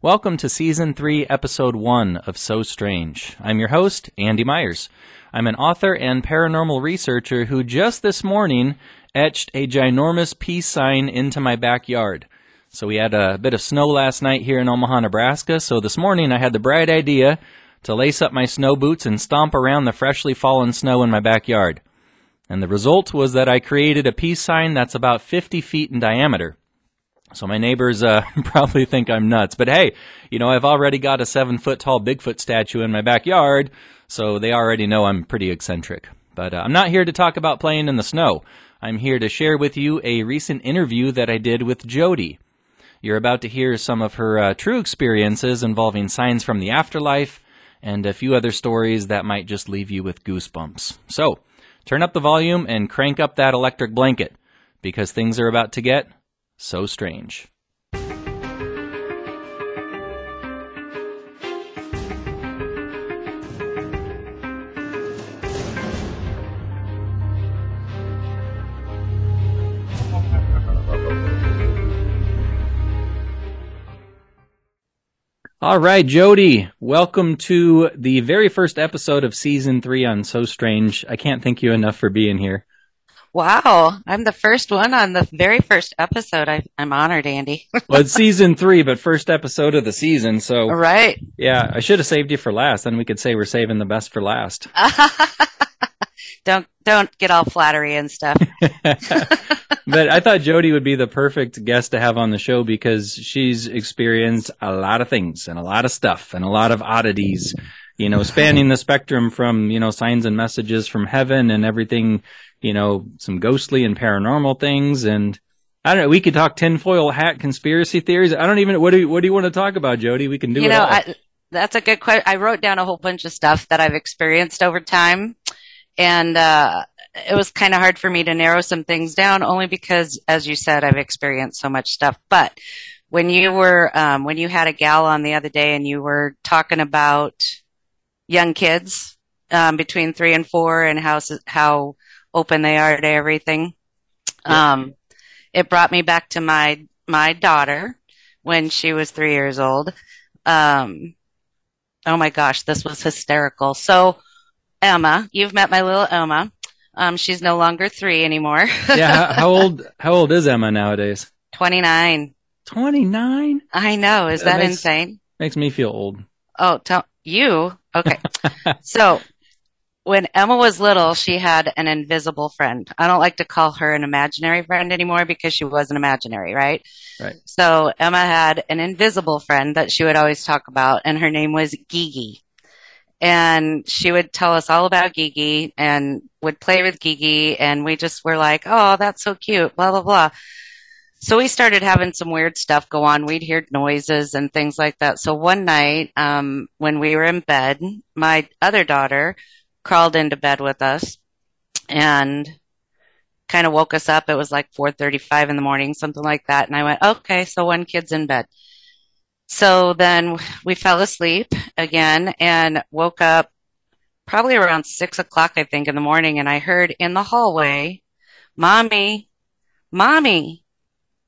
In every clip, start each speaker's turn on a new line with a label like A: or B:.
A: Welcome to Season 3, Episode 1 of So Strange. I'm your host, Andy Myers. I'm an author and paranormal researcher who just this morning etched a ginormous peace sign into my backyard. So we had a bit of snow last night here in Omaha, Nebraska, so this morning I had the bright idea to lace up my snow boots and stomp around the freshly fallen snow in my backyard. And the result was that I created a peace sign that's about 50 feet in diameter. So my neighbors uh, probably think I'm nuts, but hey, you know I've already got a seven foot tall Bigfoot statue in my backyard, so they already know I'm pretty eccentric. But uh, I'm not here to talk about playing in the snow. I'm here to share with you a recent interview that I did with Jodi. You're about to hear some of her uh, true experiences involving signs from the afterlife and a few other stories that might just leave you with goosebumps. So, turn up the volume and crank up that electric blanket because things are about to get so strange. All right, Jodi, welcome to the very first episode of season three on So Strange. I can't thank you enough for being here.
B: Wow, I'm the first one on the very first episode. I, am honored, Andy.
A: well, it's season three, but first episode of the season. So,
B: right.
A: Yeah, I should have saved you for last. Then we could say we're saving the best for last.
B: don't don't get all flattery and stuff.
A: but I thought Jodi would be the perfect guest to have on the show because she's experienced a lot of things and a lot of stuff and a lot of oddities. You know, spanning the spectrum from you know signs and messages from heaven and everything you know, some ghostly and paranormal things. And I don't know, we could talk tinfoil hat conspiracy theories. I don't even, what do you, what do you want to talk about, Jodi? We can do
B: you
A: it
B: know,
A: all.
B: I, that's a good question. I wrote down a whole bunch of stuff that I've experienced over time. And, uh, it was kind of hard for me to narrow some things down only because, as you said, I've experienced so much stuff. But when you were, um, when you had a gal on the other day and you were talking about young kids, um, between three and four and how, how open they are to everything. Yeah. Um, it brought me back to my, my daughter when she was three years old. Um, oh my gosh, this was hysterical. So Emma, you've met my little Emma. Um, she's no longer three anymore.
A: yeah. How, how old, how old is Emma nowadays?
B: 29.
A: 29?
B: I know. Is that, that makes, insane?
A: Makes me feel old.
B: Oh, tell you. Okay. so when Emma was little, she had an invisible friend. I don't like to call her an imaginary friend anymore because she wasn't imaginary, right?
A: Right.
B: So Emma had an invisible friend that she would always talk about, and her name was Gigi. And she would tell us all about Gigi and would play with Gigi, and we just were like, oh, that's so cute, blah, blah, blah. So we started having some weird stuff go on. We'd hear noises and things like that. So one night, um, when we were in bed, my other daughter, crawled into bed with us and kind of woke us up. It was like 4:35 in the morning, something like that. And I went, "Okay, so one kid's in bed." So then we fell asleep again and woke up probably around six o'clock, I think, in the morning. And I heard in the hallway, "Mommy, mommy,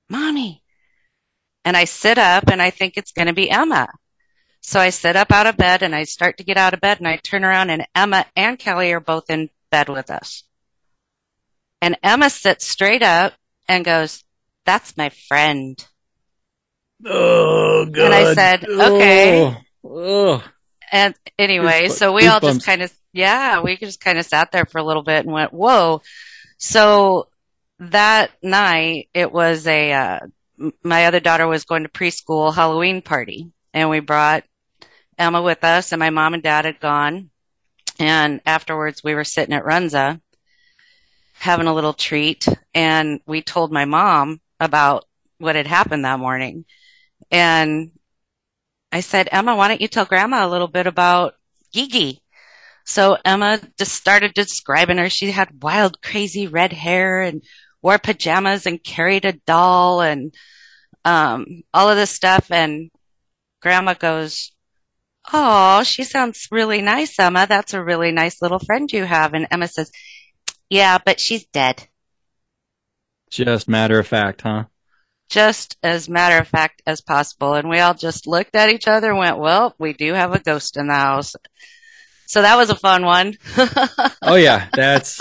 B: mommy." And I sit up and I think it's going to be Emma. So I sit up out of bed and I start to get out of bed and I turn around and Emma and Kelly are both in bed with us. And Emma sits straight up and goes, that's my friend.
A: Oh, God.
B: And I said, okay.
A: Oh.
B: And anyway, so we all just kind of, yeah, we just kind of sat there for a little bit and went, whoa. So that night, it was a, uh, my other daughter was going to preschool Halloween party and we brought Emma with us, and my mom and dad had gone. And afterwards, we were sitting at Runza having a little treat, and we told my mom about what had happened that morning. And I said, Emma, why don't you tell grandma a little bit about Gigi? So Emma just started describing her. She had wild, crazy red hair and wore pajamas and carried a doll and um, all of this stuff. And grandma goes, Oh, she sounds really nice, Emma. That's a really nice little friend you have. And Emma says, Yeah, but she's dead.
A: Just matter of fact, huh?
B: just as matter of fact as possible. And we all just looked at each other and went, well, we do have a ghost in the house. So that was a fun one.
A: oh yeah, that's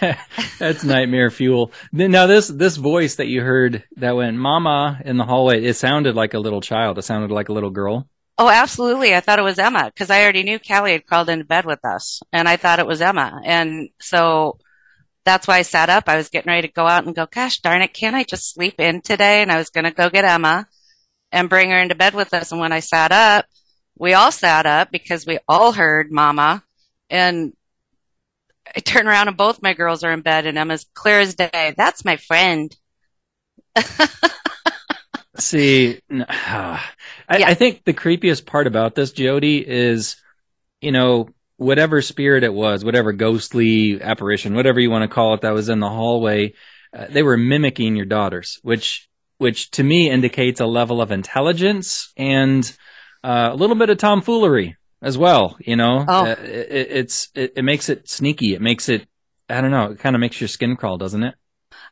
A: that's nightmare fuel. Now this this voice that you heard that went "Mama" in the hallway, it sounded like a little child. It sounded like a little girl.
B: Oh, absolutely. I thought it was Emma because I already knew Callie had crawled into bed with us, and I thought it was Emma. And so that's why I sat up. I was getting ready to go out and go, gosh darn it, can't I just sleep in today? And I was going to go get Emma and bring her into bed with us. And when I sat up, we all sat up because we all heard Mama. And I turn around and both my girls are in bed and Emma's clear as day. That's my friend.
A: See, I, yeah. I, think the creepiest part about this, Jodi, is, you know, whatever spirit it was, whatever ghostly apparition, whatever you want to call it, that was in the hallway, uh, they were mimicking your daughters, which, which to me indicates a level of intelligence and uh, a little bit of tomfoolery as well. You know, oh. uh, it, it's it, it makes it sneaky. It makes it I don't know. It kind of makes your skin crawl, doesn't it?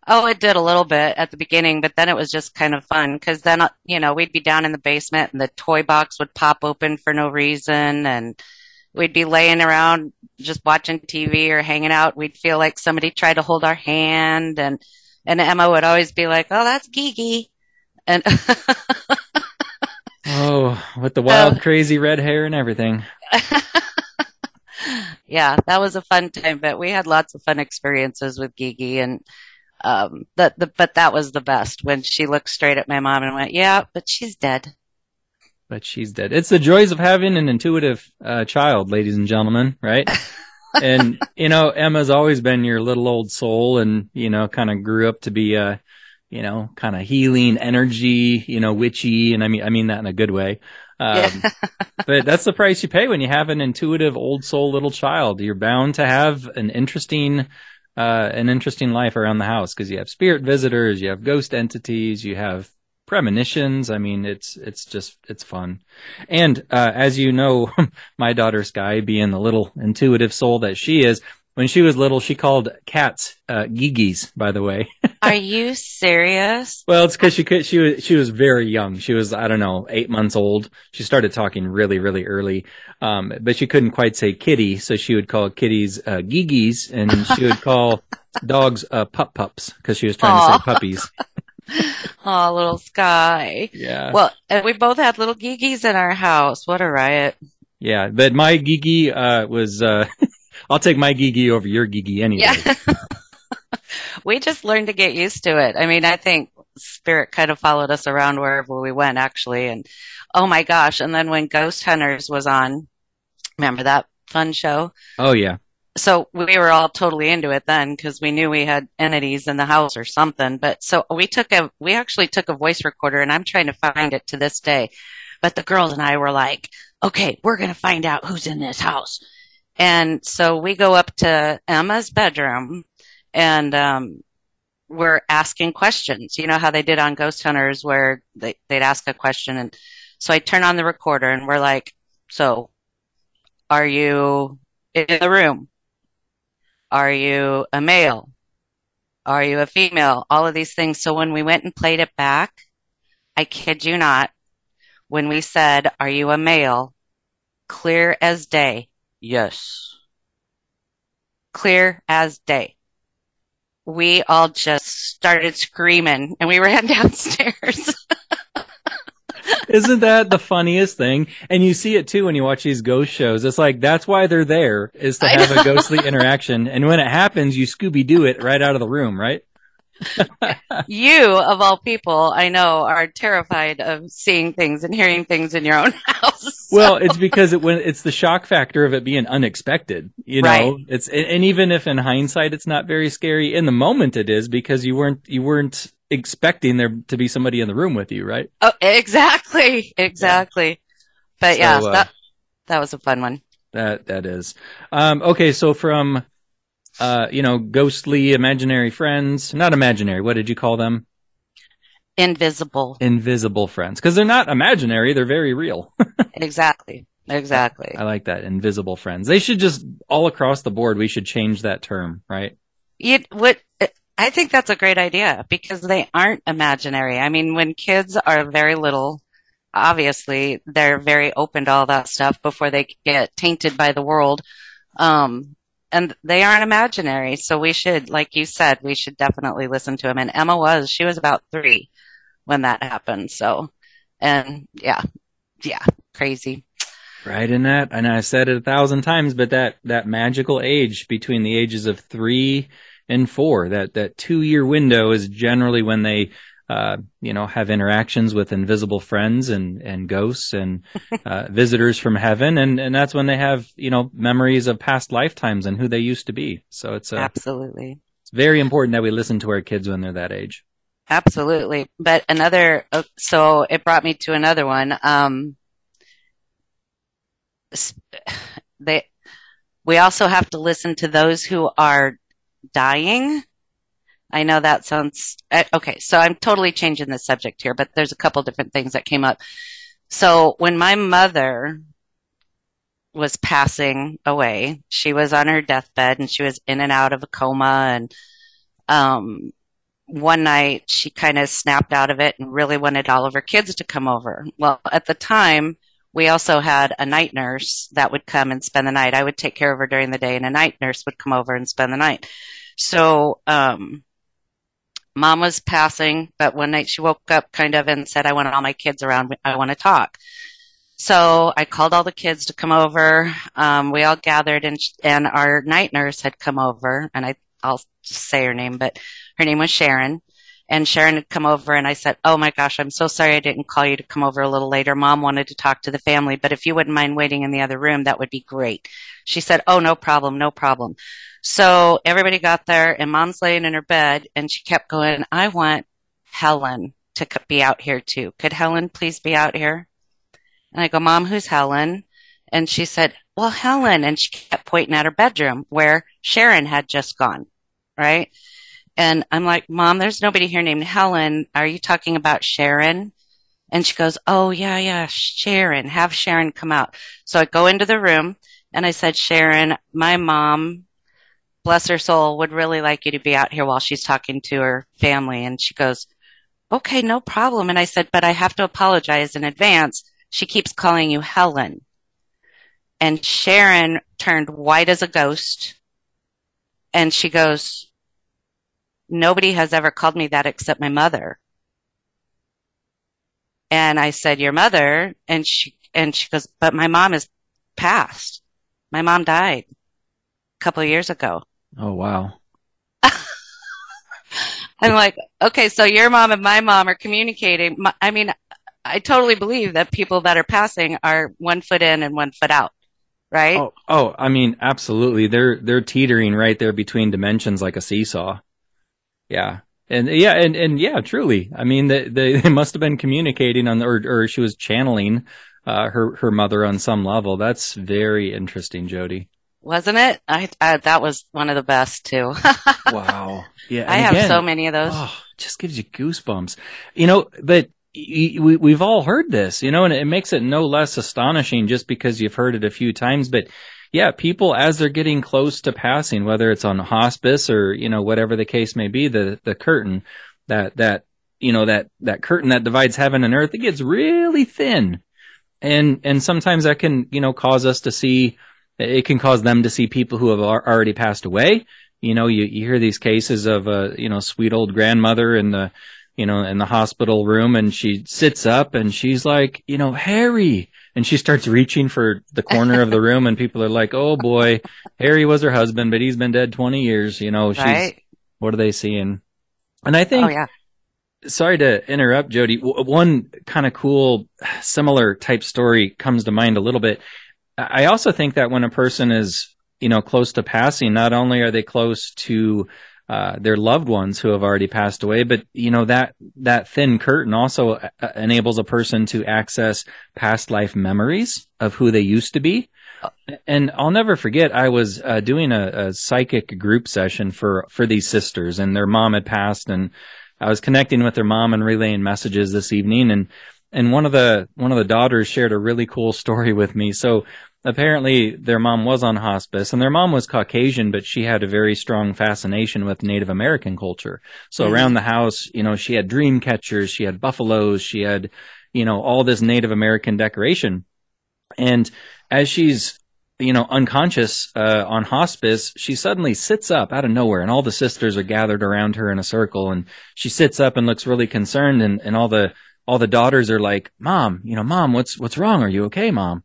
B: Oh, it did a little bit at the beginning, but then it was just kind of fun because then, uh, you know, we'd be down in the basement and the toy box would pop open for no reason and we'd be laying around just watching TV or hanging out. We'd feel like somebody tried to hold our hand and, and Emma would always be like, Oh, that's Gigi. And
A: Oh, with the wild, uh, crazy red hair and everything.
B: yeah, that was a fun time, but we had lots of fun experiences with Gigi and um the, the but that was the best when she looked straight at my mom and went, "Yeah, but she's dead."
A: But she's dead. It's the joys of having an intuitive uh, child, ladies and gentlemen, right? and you know, Emma's always been your little old soul and, you know, kind of grew up to be a you know, kind of healing energy, you know, witchy. And I mean, I mean that in a good way. Um, yeah. but that's the price you pay when you have an intuitive old soul little child. You're bound to have an interesting, uh, an interesting life around the house because you have spirit visitors, you have ghost entities, you have premonitions. I mean, it's, it's just, it's fun. And, uh, as you know, my daughter Sky being the little intuitive soul that she is, when she was little, she called cats uh, gigis. By the way,
B: are you serious?
A: well, it's because she could. She was she was very young. She was I don't know eight months old. She started talking really really early, um, but she couldn't quite say kitty, so she would call kitties uh, gigis, and she would call dogs uh, pup pups because she was trying Aww. to say puppies.
B: oh, little Sky.
A: Yeah.
B: Well, we both had little gigis in our house. What a riot.
A: Yeah, but my gigi uh, was uh, I'll take my Gigi over your Gigi anyway. Yeah.
B: we just learned to get used to it. I mean, I think spirit kind of followed us around wherever we went actually. And oh my gosh. And then when Ghost Hunters was on, remember that fun show?
A: Oh yeah.
B: So we were all totally into it then because we knew we had entities in the house or something. But so we took a, we actually took a voice recorder and I'm trying to find it to this day. But the girls and I were like, okay, we're going to find out who's in this house. And so we go up to Emma's bedroom and, um, we're asking questions. You know how they did on Ghost Hunters where they, they'd ask a question. And so I turn on the recorder and we're like, so are you in the room? Are you a male? Are you a female? All of these things. So when we went and played it back, I kid you not, when we said, are you a male? Clear as day Yes. Clear as day. We all just started screaming and we ran downstairs.
A: Isn't that the funniest thing? And you see it too when you watch these ghost shows. It's like that's why they're there is to have a ghostly interaction. And when it happens, you Scooby Doo it right out of the room, right?
B: You, of all people, I know, are terrified of seeing things and hearing things in your own house.
A: So. Well, it's because it, when it's the shock factor of it being unexpected. You know, right. it's and even if in hindsight it's not very scary, in the moment it is because you weren't you weren't expecting there to be somebody in the room with you, right?
B: Oh, exactly, exactly. Yeah. But so, yeah, uh, that that was a fun one.
A: That that is. Um, okay, so from uh, you know, ghostly imaginary friends. Not imaginary. What did you call them?
B: Invisible.
A: Invisible friends. Because they're not imaginary, they're very real.
B: exactly. Exactly.
A: I, like that. Invisible friends. They should just all across the board we should change that term, right?
B: You what I think that's a great idea because they aren't imaginary. I mean, when kids are very little, obviously they're very open to all that stuff before they get tainted by the world. Um, and they aren't imaginary. So we should, like you said, we should definitely listen to them. And Emma was, she was about three when that happened. So, and yeah, yeah, crazy.
A: Right in that, and I said it a thousand times, but that, that magical age between the ages of three and four, that, that two year window is generally when they, uh, you know, have interactions with invisible friends and, and ghosts and, uh, visitors from heaven. And, and that's when they have, you know, memories of past lifetimes and who they used to be. So it's, uh,
B: absolutely,
A: it's very important that we listen to our kids when they're that age.
B: Absolutely. But another, uh, so it brought me to another one. Um, they, we also have to listen to those who are dying. I know that sounds uh, okay. So I'm totally changing the subject here, but there's a couple different things that came up. So when my mother was passing away, she was on her deathbed and she was in and out of a coma. And um, one night she kind of snapped out of it and really wanted all of her kids to come over. Well, at the time, we also had a night nurse that would come and spend the night. I would take care of her during the day and a night nurse would come over and spend the night. So, um, mom was passing, but one night she woke up kind of and said, I want all my kids around. Me I want to talk. So I called all the kids to come over. Um, we all gathered and, and our night nurse had come over and I, I'll say her name, but her name was Sharon and Sharon had come over and I said, Oh my gosh, I'm so sorry I didn't call you to come over a little later. Mom wanted to talk to the family, but if you wouldn't mind waiting in the other room, that would be great. She said, Oh, no problem, no problem. So everybody got there and mom's laying in her bed and she kept going, I want Helen to be out here too. Could Helen please be out here? And I go, Mom, who's Helen? And she said, Well, Helen. And she kept pointing at her bedroom where Sharon had just gone, right? And I'm like, Mom, there's nobody here named Helen. Are you talking about Sharon? And she goes, Oh, yeah, yeah, Sharon. Have Sharon come out. So I go into the room and I said, Sharon, my mom, bless her soul, would really like you to be out here while she's talking to her family. And she goes, Okay, no problem. And I said, But I have to apologize in advance. She keeps calling you Helen. And Sharon turned white as a ghost. And she goes, nobody has ever called me that except my mother. And I said, your mother? And she, and she goes, but my mom is passed. My mom died a couple of years ago.
A: Oh, wow.
B: I'm like, okay, so your mom and my mom are communicating. I mean, I totally believe that people that are passing are one foot in and one foot out, right?
A: Oh, oh, I mean, absolutely. They're they're teetering right there between dimensions like a seesaw. Yeah. And yeah, and, and yeah, truly. I mean, they, they, they must have been communicating on, the, or, or she was channeling, uh, her, her mother on some level. That's very interesting, Jodi.
B: Wasn't it? I, I that was one of the best too.
A: wow. Yeah.
B: I have so many of those.
A: Oh, just gives you goosebumps. You know, but we, we've all heard this, you know, and it makes it no less astonishing just because you've heard it a few times. But yeah, people as they're getting close to passing, whether it's on hospice or, you know, whatever the case may be, the, the curtain, that, that, you know, that, that curtain that divides heaven and earth, it gets really thin. And, and sometimes that can, you know, cause us to see, it can cause them to see people who have already passed away. You know, you, you hear these cases of a, you know, sweet old grandmother in the, you know, in the hospital room and she sits up and she's like, you know, Harry, and she starts reaching for the corner of the room and people are like, "Oh boy, Harry was her husband, but he's been dead 20 years, you know, she's right? what are they seeing?" And I think
B: oh, yeah.
A: Sorry to interrupt, Jodi. One kind of cool, similar type story comes to mind a little bit. I also think that when a person is, you know, close to passing, not only are they close to uh, their loved ones who have already passed away. But you know that that thin curtain also uh, enables a person to access past life memories of who they used to be. And I'll never forget, I was uh, doing a, a, psychic group session for for these sisters, and their mom had passed, and I was connecting with their mom and relaying messages this evening, and and one of the one of the daughters shared a really cool story with me. So apparently their mom was on hospice and their mom was Caucasian, but she had a very strong fascination with Native American culture. So mm-hmm. around the house, you know, she had dream catchers, she had buffaloes, she had, you know, all this Native American decoration. And as she's, you know, unconscious, uh, on hospice, she suddenly sits up out of nowhere and all the sisters are gathered around her in a circle and she sits up and looks really concerned and, and all the, all the daughters are like, mom, you know, mom, what's, what's wrong? Are you okay, mom?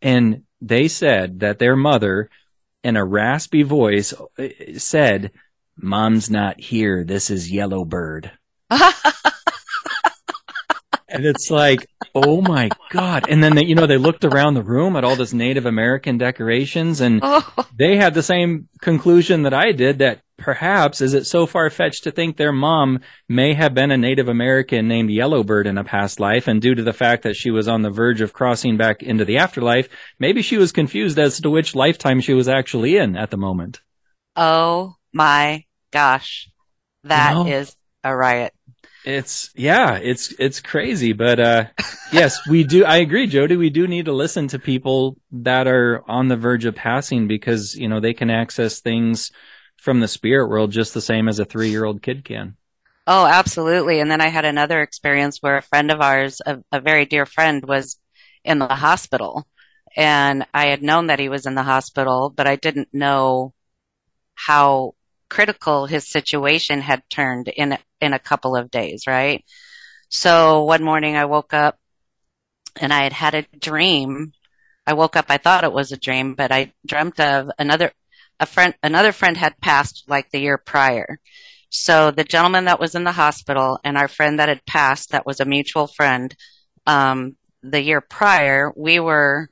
A: And they said that their mother in a raspy voice uh, said, mom's not here. This is Yellowbird. and it's like, oh my god! And then they, you know, they looked around the room at all this Native American decorations, and oh. they had the same conclusion that I did that perhaps is it so far fetched to think their mom may have been a Native American named Yellowbird in a past life, and due to the fact that she was on the verge of crossing back into the afterlife, maybe she was confused as to which lifetime she was actually in at the moment.
B: Oh my gosh, that you know? is a riot.
A: It's yeah, it's it's crazy, but uh yes, we do I agree, Jodi, we do need to listen to people that are on the verge of passing because, you know, they can access things from the spirit world just the same as a 3-year-old kid can.
B: Oh, absolutely. And then I had another experience where a friend of ours, a, a very dear friend was in the hospital and I had known that he was in the hospital, but I didn't know how critical his situation had turned in in a couple of days, right? So one morning I woke up and I had had a dream. I woke up, I thought it was a dream, but I dreamt of another a friend another friend had passed like the year prior. So the gentleman that was in the hospital and our friend that had passed, that was a mutual friend, um, the year prior, we were,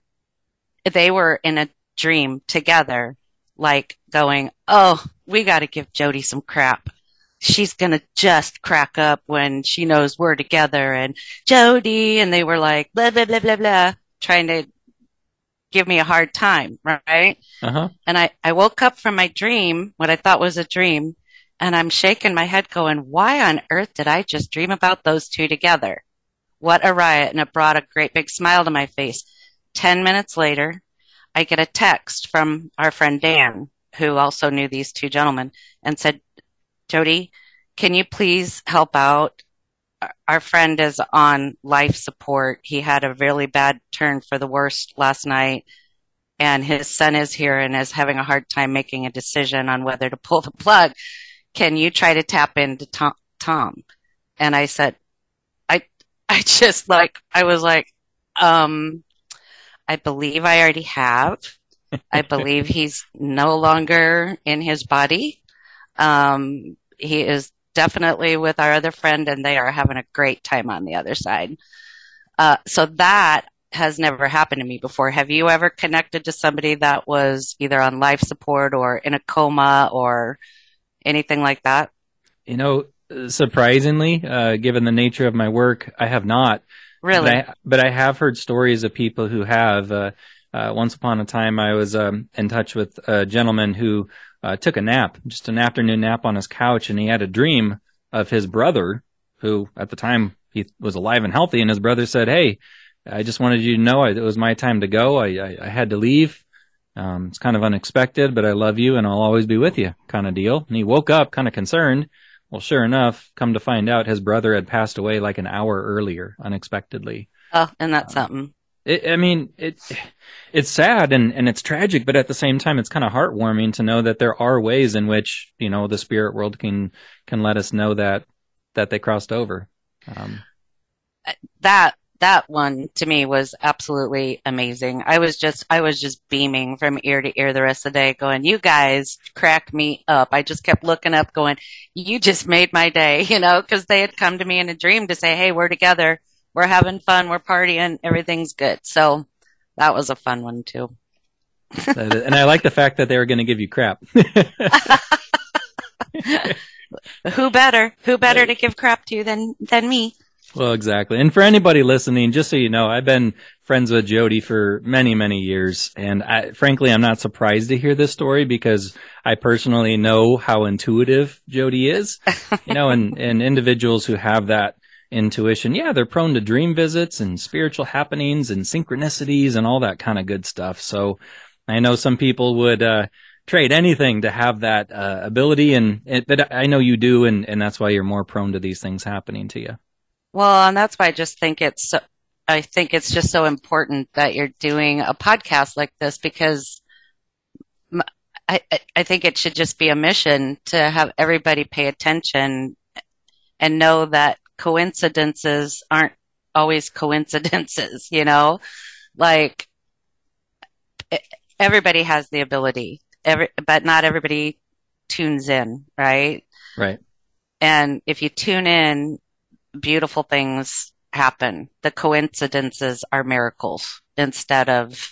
B: they were in a dream together, like going, Oh, we got to give Jodi some crap. She's going to just crack up when she knows we're together and Jodi. And they were like, blah, blah, blah, blah, blah, trying to give me a hard time. Right. Uh-huh. And I, I woke up from my dream, what I thought was a dream, and I'm shaking my head going, why on earth did I just dream about those two together? What a riot. And it brought a great big smile to my face. 10 minutes later, I get a text from our friend Dan who also knew these two gentlemen, and said, Jodi, can you please help out? Our friend is on life support. He had a really bad turn for the worst last night, and his son is here and is having a hard time making a decision on whether to pull the plug. Can you try to tap into Tom? Tom? And I said, I, I just like, I was like, um, I believe I already have. I believe he's no longer in his body. Um, he is definitely with our other friend, and they are having a great time on the other side. Uh, so that has never happened to me before. Have you ever connected to somebody that was either on life support or in a coma or anything like that?
A: You know, surprisingly, uh, given the nature of my work, I have not.
B: Really?
A: But I, but I have heard stories of people who have. Uh, uh, once upon a time, I was um, in touch with a gentleman who uh, took a nap, just an afternoon nap on his couch, and he had a dream of his brother, who at the time he was alive and healthy, and his brother said, "Hey, I just wanted you to know it was my time to go. I, I, I had to leave. Um, it's kind of unexpected, but I love you, and I'll always be with you." Kind of deal. And he woke up kind of concerned. Well, sure enough, come to find out, his brother had passed away like an hour earlier, unexpectedly.
B: Oh, and that's um, something.
A: It, I mean, it it's sad and, and it's tragic, but at the same time, it's kind of heartwarming to know that there are ways in which you know the spirit world can can let us know that that they crossed over. Um,
B: that that one to me was absolutely amazing. I was just I was just beaming from ear to ear the rest of the day, going, "You guys crack me up." I just kept looking up, going, "You just made my day," you know, because they had come to me in a dream to say, "Hey, we're together." We're having fun, we're partying, everything's good. So that was a fun one too.
A: and I like the fact that they were going to give you crap.
B: Who better? Who better to give crap to than than me?
A: Well, exactly. And for anybody listening, just so you know, I've been friends with Jodi for many, many years. And I, frankly, I'm not surprised to hear this story because I personally know how intuitive Jodi is, you know, and, and individuals who have that intuition, yeah, they're prone to dream visits and spiritual happenings and synchronicities and all that kind of good stuff. So I know some people would, uh, trade anything to have that, uh, ability and, it, but I know you do. And, and that's why you're more prone to these things happening to you.
B: Well, and that's why I just think it's, so, I think it's just so important that you're doing a podcast like this because I, I think it should just be a mission to have everybody pay attention and know that coincidences aren't always coincidences, you know? Like everybody has the ability, every, but not everybody tunes in, right?
A: Right.
B: And if you tune in, beautiful things happen. The coincidences are miracles instead of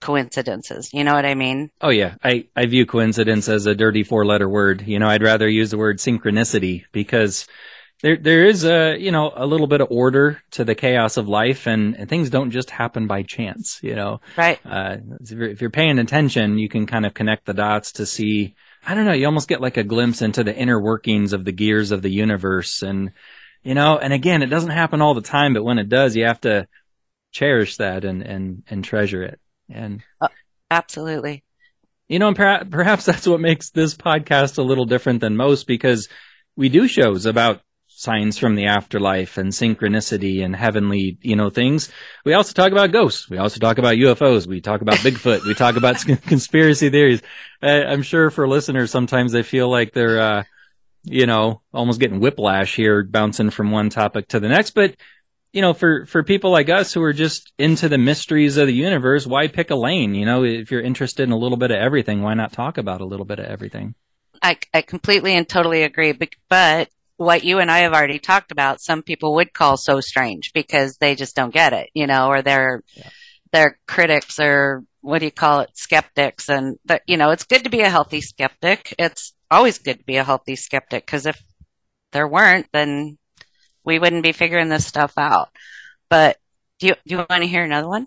B: coincidences. You know what I mean?
A: Oh yeah. I, I view coincidence as a dirty four letter word. You know, I'd rather use the word synchronicity because there, there is a, you know, a little bit of order to the chaos of life and, and things don't just happen by chance, you know?
B: Right.
A: Uh, if you're, if you're paying attention, you can kind of connect the dots to see, I don't know, you almost get like a glimpse into the inner workings of the gears of the universe and, you know, and again, it doesn't happen all the time, but when it does, you have to cherish that and, and, and treasure it. And
B: uh, absolutely.
A: You know, per- perhaps that's what makes this podcast a little different than most because we do shows about signs from the afterlife and synchronicity and heavenly, you know, things. We also talk about ghosts. We also talk about UFOs. We talk about Bigfoot. we talk about conspiracy theories. I'm sure for listeners, sometimes they feel like they're, uh, you know, almost getting whiplash here, bouncing from one topic to the next. But you know, for, for people like us who are just into the mysteries of the universe, why pick a lane? You know, if you're interested in a little bit of everything, why not talk about a little bit of everything?
B: I, I completely and totally agree. But what you and I have already talked about, some people would call so strange because they just don't get it, you know, or they're, yeah. they're critics or what do you call it? Skeptics. And that, you know, it's good to be a healthy skeptic. It's always good to be a healthy skeptic because if there weren't, then we wouldn't be figuring this stuff out. But do you, do you want to hear another one?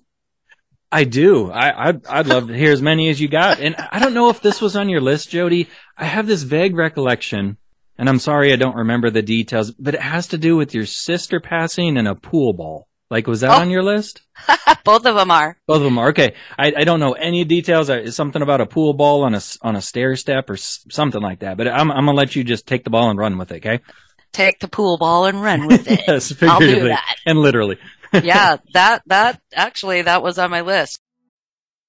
A: I do. I, I'd, I'd love to hear as many as you got. And I don't know if this was on your list, Jodi. I have this vague recollection, and I'm sorry I don't remember the details, but it has to do with your sister passing and a pool ball. Like, was that oh. on your list?
B: Both of them are.
A: Both of them are. Okay. I, I don't know any details. Uh, it's something about a pool ball on a, on a stair step or something like that. But I'm, I'm going to let you just take the ball and run with it, okay?
B: take the pool ball and run with it.
A: yes, I'll do that. And literally.
B: yeah, that that actually that was on my list.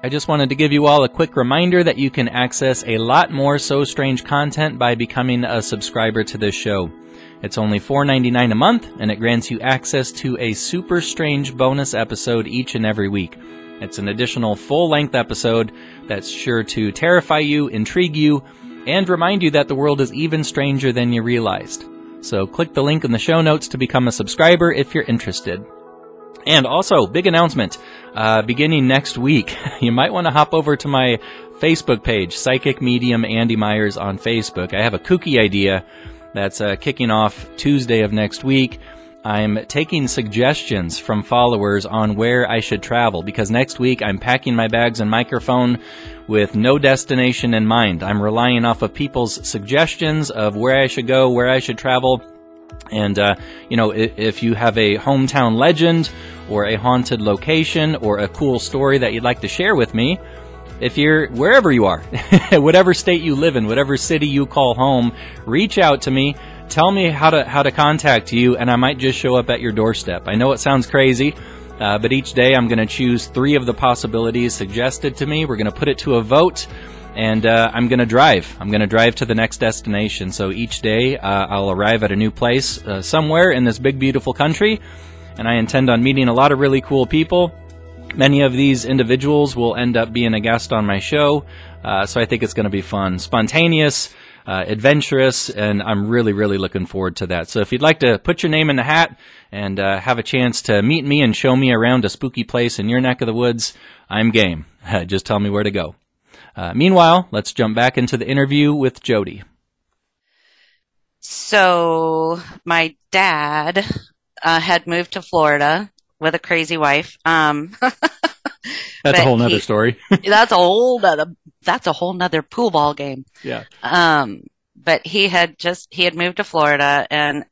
A: I just wanted to give you all a quick reminder that you can access a lot more So Strange content by becoming a subscriber to this show. It's only $4.99 a month, and it grants you access to a super strange bonus episode each and every week. It's an additional full length episode that's sure to terrify you, intrigue you, and remind you that the world is even stranger than you realized. So click the link in the show notes to become a subscriber if you're interested. And also, big announcement, uh, beginning next week, you might want to hop over to my Facebook page, Psychic Medium Andy Myers on Facebook. I have a kooky idea that's uh, kicking off Tuesday of next week. I'm taking suggestions from followers on where I should travel because next week I'm packing my bags and microphone with no destination in mind. I'm relying off of people's suggestions of where I should go, where I should travel, and, uh, you know, if, if, you have a hometown legend or a haunted location or a cool story that you'd like to share with me, if you're wherever you are, whatever state you live in, whatever city you call home, reach out to me. Tell me how to how to contact you, and I might just show up at your doorstep. I know it sounds crazy, uh, but each day I'm going to choose three of the possibilities suggested to me. We're going to put it to a vote and uh, I'm going to drive. I'm going to drive to the next destination. So each day uh, I'll arrive at a new place uh, somewhere in this big, beautiful country, and I intend on meeting a lot of really cool people. Many of these individuals will end up being a guest on my show, uh, so I think it's going to be fun, spontaneous, uh, adventurous, and I'm really, really looking forward to that. So if you'd like to put your name in the hat and uh, have a chance to meet me and show me around a spooky place in your neck of the woods, I'm game. Just tell me where to go. Uh, meanwhile, let's jump back into the interview with Jodi.
B: So my dad uh, had moved to Florida with a crazy wife. Um,
A: that's a whole nother he, story.
B: that's a whole nother. That's a whole nother pool ball game.
A: Yeah.
B: Um, but he had just he had moved to Florida, and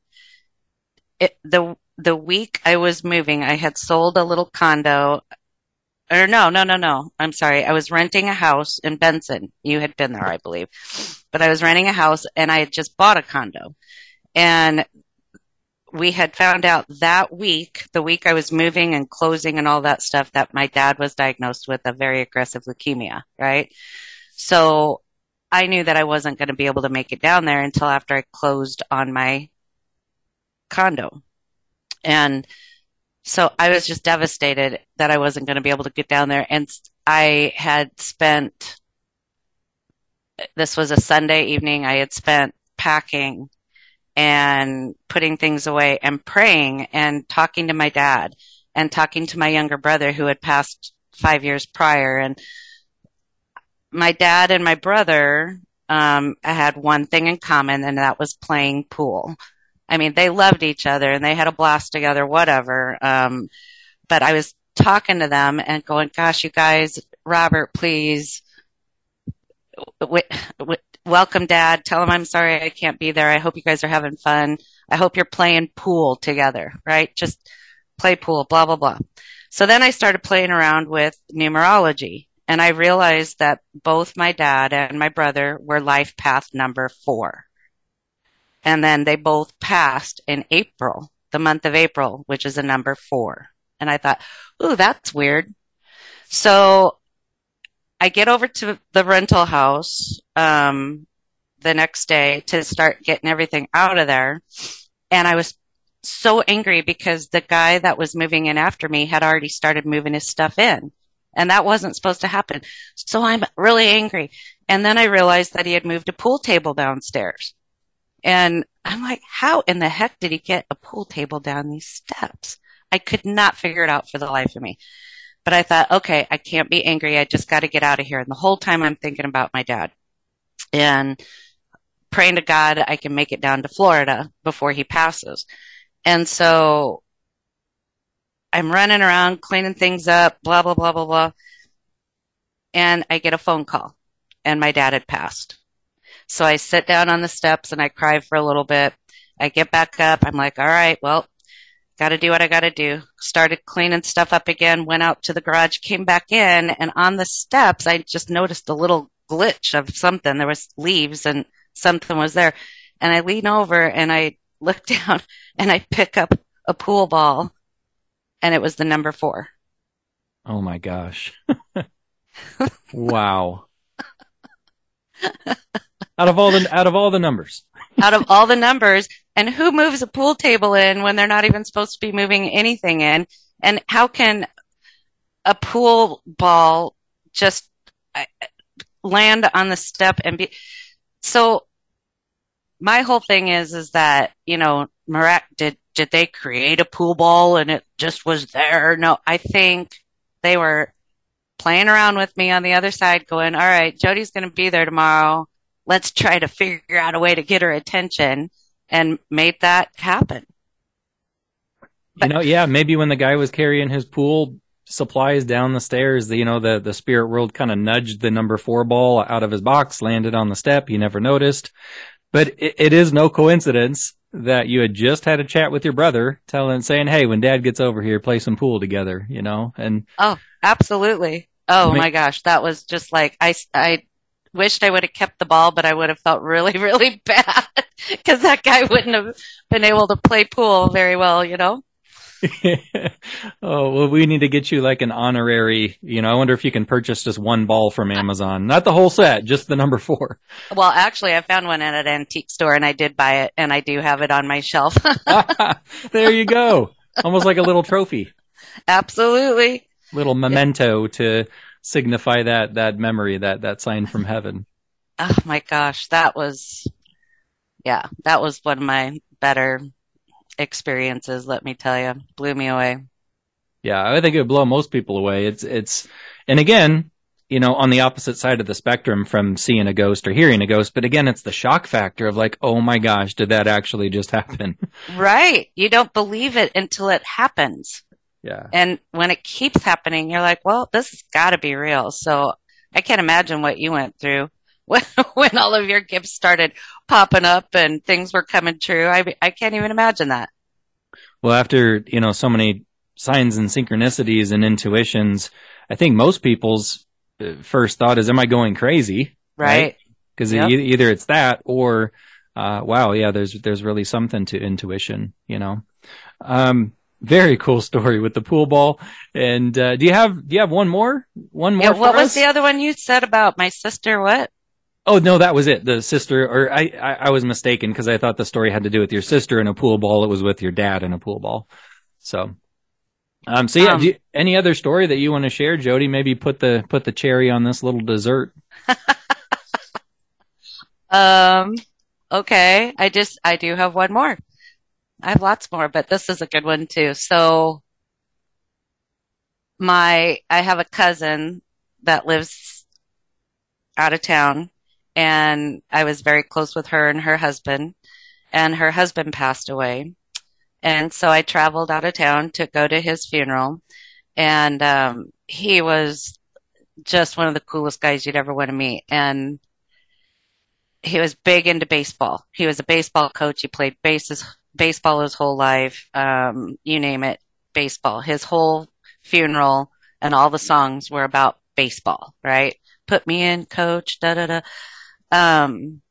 B: it, the the week I was moving, I had sold a little condo. Or no, no, no, no. I'm sorry. I was renting a house in Benson. You had been there, I believe. But I was renting a house and I had just bought a condo. And we had found out that week, the week I was moving and closing and all that stuff, that my dad was diagnosed with a very aggressive leukemia, right? So I knew that I wasn't going to be able to make it down there until after I closed on my condo. And so I was just devastated that I wasn't going to be able to get down there. And I had spent, this was a Sunday evening, I had spent packing and putting things away and praying and talking to my dad and talking to my younger brother who had passed five years prior. And my dad and my brother um, had one thing in common, and that was playing pool. I mean, they loved each other and they had a blast together, whatever. Um, but I was talking to them and going, gosh, you guys, Robert, please, welcome dad. Tell him I'm sorry I can't be there. I hope you guys are having fun. I hope you're playing pool together, right? Just play pool, blah, blah, blah. So then I started playing around with numerology and I realized that both my dad and my brother were life path number four. And then they both passed in April, the month of April, which is a number four. And I thought, ooh, that's weird. So I get over to the rental house um, the next day to start getting everything out of there. And I was so angry because the guy that was moving in after me had already started moving his stuff in. And that wasn't supposed to happen. So I'm really angry. And then I realized that he had moved a pool table downstairs. And I'm like, how in the heck did he get a pool table down these steps? I could not figure it out for the life of me. But I thought, okay, I can't be angry. I just got to get out of here. And the whole time I'm thinking about my dad and praying to God I can make it down to Florida before he passes. And so I'm running around cleaning things up, blah, blah, blah, blah, blah. And I get a phone call and my dad had passed. So I sit down on the steps and I cry for a little bit. I get back up. I'm like, all right, well, got to do what I got to do. Started cleaning stuff up again, went out to the garage, came back in, and on the steps, I just noticed a little glitch of something. There was leaves and something was there. And I lean over and I look down and I pick up a pool ball and it was the number four.
A: Oh my gosh. wow. out of all the out of all the numbers.
B: out of all the numbers, and who moves a pool table in when they're not even supposed to be moving anything in? And how can a pool ball just uh, land on the step and be so my whole thing is is that you know Mirac did did they create a pool ball and it just was there? No I think they were playing around with me on the other side going all right Jodi's going to be there tomorrow. Let's try to figure out a way to get her attention and made that happen.
A: But, you know, yeah, maybe when the guy was carrying his pool supplies down the stairs, the, you know, the, the spirit world kind of nudged the number four ball out of his box, landed on the step. He never noticed. But it, it is no coincidence that you had just had a chat with your brother telling, saying, Hey, when dad gets over here, play some pool together, you know, and.
B: Oh, absolutely. Oh I mean, my gosh. That was just like, I, I wished I would have kept the ball, but I would have felt really, really bad because that guy wouldn't have been able to play pool very well, you know?
A: oh, well, we need to get you like an honorary, you know, I wonder if you can purchase just one ball from Amazon. Not the whole set, just the number four.
B: Well, actually, I found one at an antique store and I did buy it and I do have it on my shelf.
A: there you go. Almost like a little trophy.
B: Absolutely.
A: little memento to signify that that memory, that that sign from heaven.
B: Oh my gosh, that was yeah, that was one of my better experiences, let me tell you. Blew me away.
A: Yeah, I think it would blow most people away. It's it's and again, you know, on the opposite side of the spectrum from seeing a ghost or hearing a ghost, but again, it's the shock factor of like, oh my gosh, did that actually just happen?
B: Right. You don't believe it until it happens.
A: Yeah.
B: And when it keeps happening, you're like, well, this has got to be real. So I can't imagine what you went through when, when all of your gifts started popping up and things were coming true. I, I can't even imagine that.
A: Well, after, you know, so many signs and synchronicities and intuitions, I think most people's uh, first thought is, am I going crazy?
B: Right.
A: Because
B: Yep.
A: e- either it's that or, uh, wow, yeah, there's, there's really something to intuition, you know? Um, very cool story with the pool ball. And, uh, do you have, do you have one more? One more?
B: Yeah, what was
A: us?
B: the other one you said about my sister? What?
A: Oh no, that was it. The sister, or I, I, I was mistaken because I thought the story had to do with your sister and a pool ball. It was with your dad and a pool ball. So, um, so yeah.
B: Um,
A: do you, any other story that you want to share, Jodi? Maybe put the put the cherry on this little dessert.
B: Um, okay. I just, I do have one more. I have lots more, but this is a good one too. So my, I have a cousin that lives out of town and I was very close with her and her husband and her husband passed away. And so I traveled out of town to go to his funeral and, um, he was just one of the coolest guys you'd ever want to meet. And he was big into baseball. He was a baseball coach. He played bases, baseball his whole life. Um, you name it, baseball. His whole funeral and all the songs were about baseball, right? Put me in, coach, da da da. Um,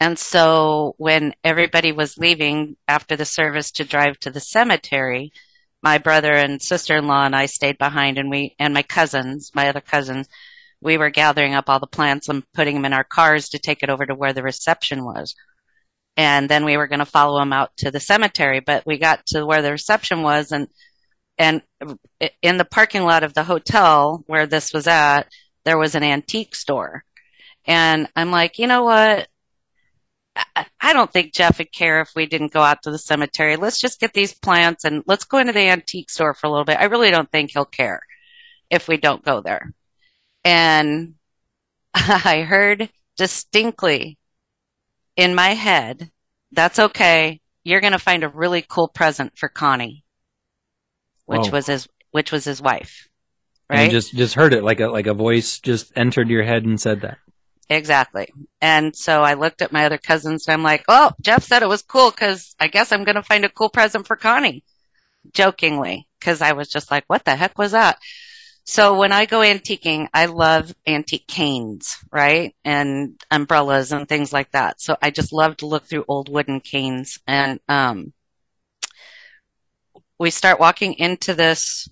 B: and so when everybody was leaving after the service to drive to the cemetery, my brother and sister-in-law and I stayed behind and we, and my cousins, my other cousins, we were gathering up all the plants and putting them in our cars to take it over to where the reception was. And then we were going to follow him out to the cemetery, but we got to where the reception was and, and in the parking lot of the hotel where this was at, there was an antique store. And I'm like, you know what? I- don't think Jeff would care if we didn't go out to the cemetery. Let's just get these plants and let's go into the antique store for a little bit. I really don't think he'll care if we don't go there. And I heard distinctly in my head, that's okay. You're going to find a really cool present for Connie, which
A: Oh.
B: was his, which was his wife.
A: And
B: Right?
A: you just just heard it like a like a voice just entered your head and said that.
B: Exactly. And so I looked at my other cousins and I'm like, oh, Jeff said it was cool because I guess I'm going to find a cool present for Connie. Jokingly, because I was just like, what the heck was that? So when I go antiquing, I love antique canes, right? And umbrellas and things like that. So I just love to look through old wooden canes. And, um, we start walking into this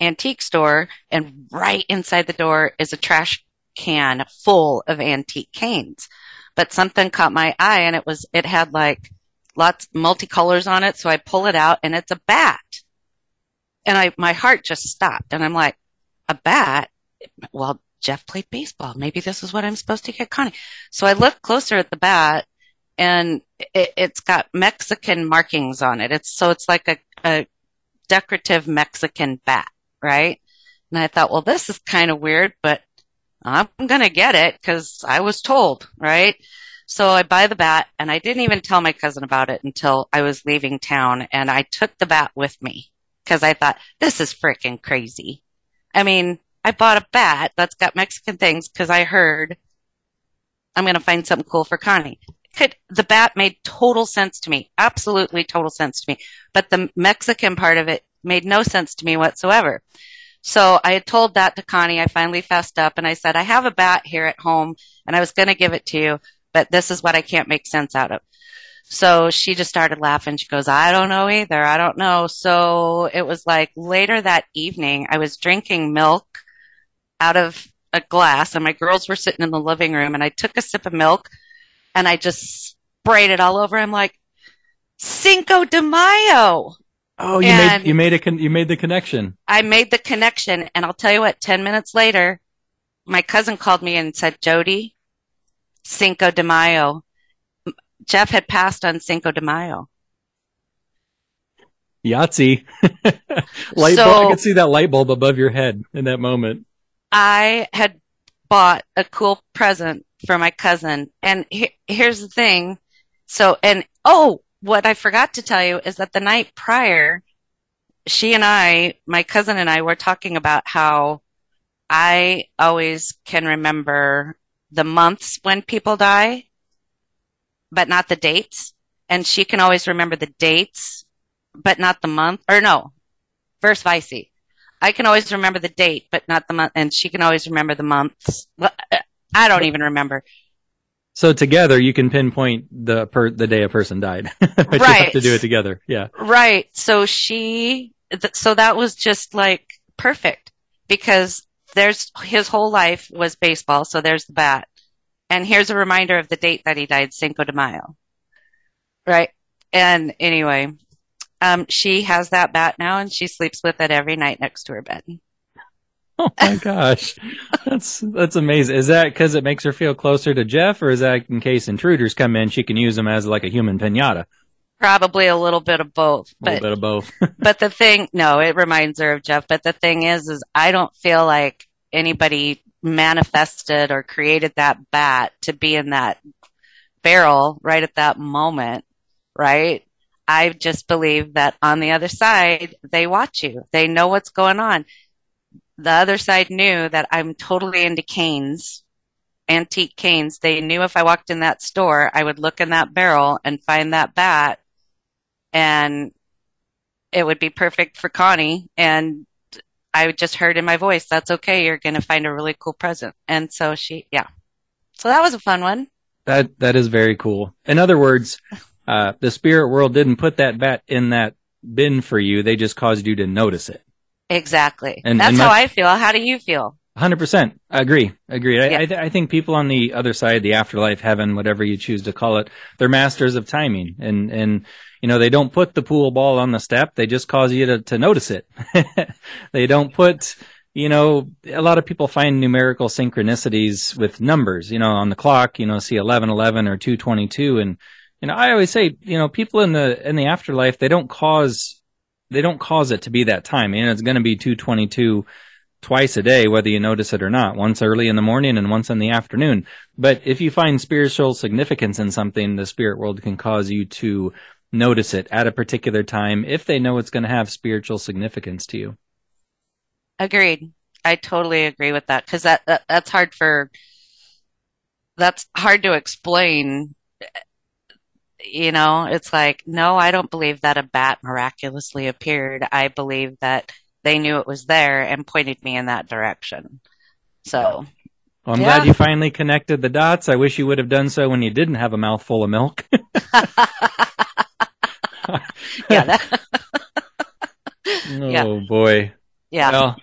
B: antique store and right inside the door is a trash can full of antique canes. But something caught my eye and it was, it had like lots, of multicolors on it. So I pull it out and it's a bat. And I, my heart just stopped and I'm like, a bat? Well, Jeff played baseball. Maybe this is what I'm supposed to get Connie. So I look closer at the bat and it, it's got Mexican markings on it. It's, so it's like a, a decorative Mexican bat, right? And I thought, well, this is kind of weird, but I'm going to get it because I was told, right? So I buy the bat and I didn't even tell my cousin about it until I was leaving town and I took the bat with me because I thought this is freaking crazy. I mean, I bought a bat that's got Mexican things because I heard I'm going to find something cool for Connie. Could, the bat made total sense to me. Absolutely total sense to me. But the Mexican part of it made no sense to me whatsoever. So I had told that to Connie. I finally fessed up and I said, I have a bat here at home and I was going to give it to you, but this is what I can't make sense out of. So she just started laughing. She goes, I don't know either. I don't know. So it was like later that evening, I was drinking milk out of a glass and my girls were sitting in the living room and I took a sip of milk and I just sprayed it all over. I'm like, Cinco de Mayo.
A: Oh, you
B: And-
A: made you made a con- you made the connection.
B: I made the connection, and I'll tell you what, 10 minutes later, my cousin called me and said, Jodi, Cinco de Mayo. Jeff had passed on Cinco de Mayo.
A: Yahtzee. light
B: So-
A: bulb. I could see that light bulb above your head in that moment.
B: I had bought a cool present for my cousin. And he- here's the thing. So, and oh, what I forgot to tell you is that the night prior, she and I, my cousin and I were talking about how I always can remember the months when people die, but not the dates. And she can always remember the dates, but not the month, or no, verse vice. I can always remember the date, but not the month, and she can always remember the months. Well, I don't even remember.
A: So together you can pinpoint the per- the day a person died. but you have
B: Right.
A: to do it together. Yeah.
B: Right. So she, th- so that was just like perfect because there's his whole life was baseball. So there's the bat. And here's a reminder of the date that he died, Cinco de Mayo. Right. And anyway, um, she has that bat now and she sleeps with it every night next to her bed.
A: Oh my gosh. That's that's amazing. Is that because it makes her feel closer to Jeff or is that in case intruders come in she can use them as like a human pinata?
B: Probably a little bit of both,
A: A little bit of both.
B: but the thing, no, it reminds her of Jeff. But the thing is, is I don't feel like anybody manifested or created that bat to be in that barrel right at that moment, right? I just believe that on the other side, they watch you. They know what's going on. The other side knew that I'm totally into canes, antique canes. They knew if I walked in that store, I would look in that barrel and find that bat and it would be perfect for Connie. And I just heard in my voice, that's okay. You're going to find a really cool present. And so she, yeah. So that was a fun one.
A: That that is very cool. In other words, uh, the spirit world didn't put that bat in that bin for you. They just caused you to notice it.
B: Exactly.
A: And-
B: that's
A: and
B: how I feel. How do you feel?
A: Hundred percent. Agree. Agree. I,
B: Yeah.
A: I, th- I think people on the other side, the afterlife, heaven, whatever you choose to call it, they're masters of timing, and and you know they don't put the pool ball on the step. They just cause you to to notice it. they don't put. You know, a lot of people find numerical synchronicities with numbers. You know, on the clock, you know, see eleven eleven or two twenty two, and you know, I always say, you know, people in the in the afterlife, they don't cause they don't cause it to be that time. You know, it's going to be two twenty two twice a day, whether you notice it or not, once early in the morning and once in the afternoon. But if you find spiritual significance in something, the spirit world can cause you to notice it at a particular time if they know it's going to have spiritual significance to you.
B: Agreed. I totally agree with that because that, that that's hard for that's hard to explain. You know, it's like, no, I don't believe that a bat miraculously appeared. I believe that they knew it was there and pointed me in that direction. So,
A: Well, I'm
B: Yeah.
A: glad you finally connected the dots. I wish you would have done so when you didn't have a mouthful of milk.
B: yeah, that,
A: oh
B: Yeah.
A: boy.
B: yeah.
A: Well,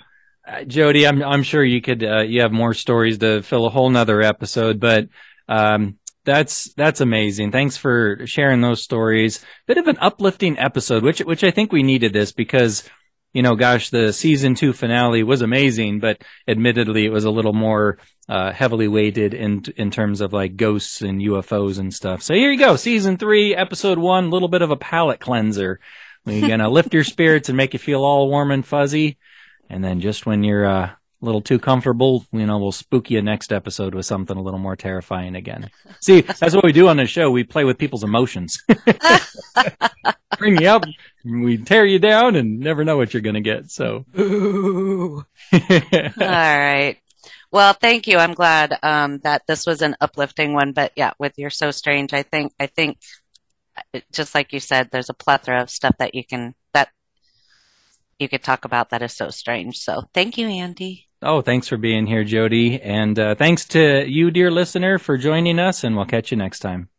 A: uh, Jodi, I'm I'm sure you could uh, you have more stories to fill a whole nother episode, but um, that's that's amazing. Thanks for sharing those stories. Bit of an uplifting episode, which which I think we needed this because you know, gosh, the season two finale was amazing, but admittedly, it was a little more uh, heavily weighted in in terms of like ghosts and UFOs and stuff. So here you go, season three, episode one, a little bit of a palate cleanser. We're gonna lift your spirits and make you feel all warm and fuzzy. And then just when you're uh, a little too comfortable, you know, we'll spook you next episode with something a little more terrifying again. See, that's what we do on the show. We play with people's emotions. Bring you up, we tear you down, and never know what you're going to get. So,
B: All right. Well, thank you. I'm glad um, that this was an uplifting one. But yeah, with You're So Strange, I think I think uh, just like you said, there's a plethora of stuff that you can that you could talk about that is so strange. So thank you, Andy.
A: oh, thanks for being here, Jodi. And uh, thanks to you, dear listener, for joining us, and we'll catch you next time.